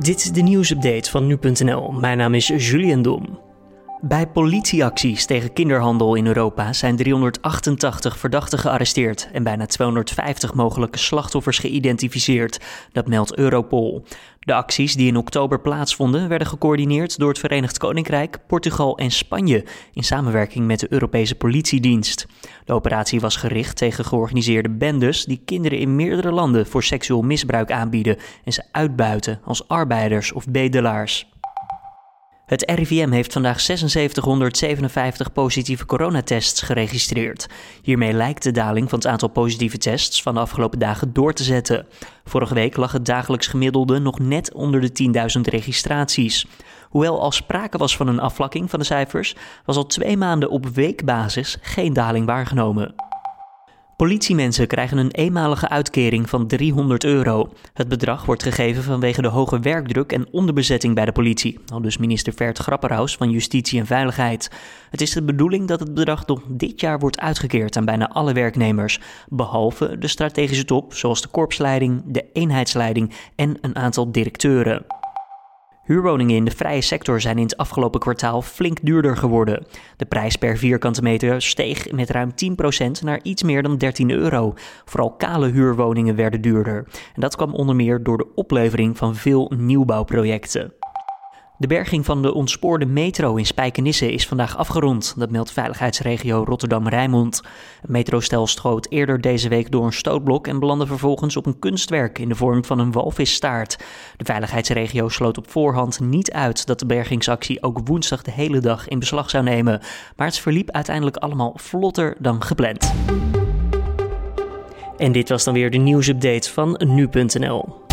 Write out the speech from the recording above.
Dit is de nieuwsupdate van nu.nl. Mijn naam is Julian Dom. Bij politieacties tegen kinderhandel in Europa zijn 388 verdachten gearresteerd en bijna 250 mogelijke slachtoffers geïdentificeerd. Dat meldt Europol. De acties die in oktober plaatsvonden werden gecoördineerd door het Verenigd Koninkrijk, Portugal en Spanje in samenwerking met de Europese politiedienst. De operatie was gericht tegen georganiseerde bendes die kinderen in meerdere landen voor seksueel misbruik aanbieden en ze uitbuiten als arbeiders of bedelaars. Het RIVM heeft vandaag 7657 positieve coronatests geregistreerd. Hiermee lijkt de daling van het aantal positieve tests van de afgelopen dagen door te zetten. Vorige week lag het dagelijks gemiddelde nog net onder de 10.000 registraties. Hoewel al sprake was van een afvlakking van de cijfers, was al twee maanden op weekbasis geen daling waargenomen. Politiemensen krijgen een eenmalige uitkering van 300 euro. Het bedrag wordt gegeven vanwege de hoge werkdruk en onderbezetting bij de politie, al dus minister Vert Grapperhaus van Justitie en Veiligheid. Het is de bedoeling dat het bedrag nog dit jaar wordt uitgekeerd aan bijna alle werknemers, behalve de strategische top, zoals de korpsleiding, de eenheidsleiding en een aantal directeuren. Huurwoningen in de vrije sector zijn in het afgelopen kwartaal flink duurder geworden. De prijs per vierkante meter steeg met ruim 10% naar iets meer dan 13 euro. Vooral kale huurwoningen werden duurder. En dat kwam onder meer door de oplevering van veel nieuwbouwprojecten. De berging van de ontspoorde metro in Spijkenisse is vandaag afgerond. Dat meldt veiligheidsregio Rotterdam-Rijnmond. Het metrostel schoot eerder deze week door een stootblok en belandde vervolgens op een kunstwerk in de vorm van een walvisstaart. De veiligheidsregio sloot op voorhand niet uit dat de bergingsactie ook woensdag de hele dag in beslag zou nemen. Maar het verliep uiteindelijk allemaal vlotter dan gepland. En dit was dan weer de nieuwsupdate van nu.nl.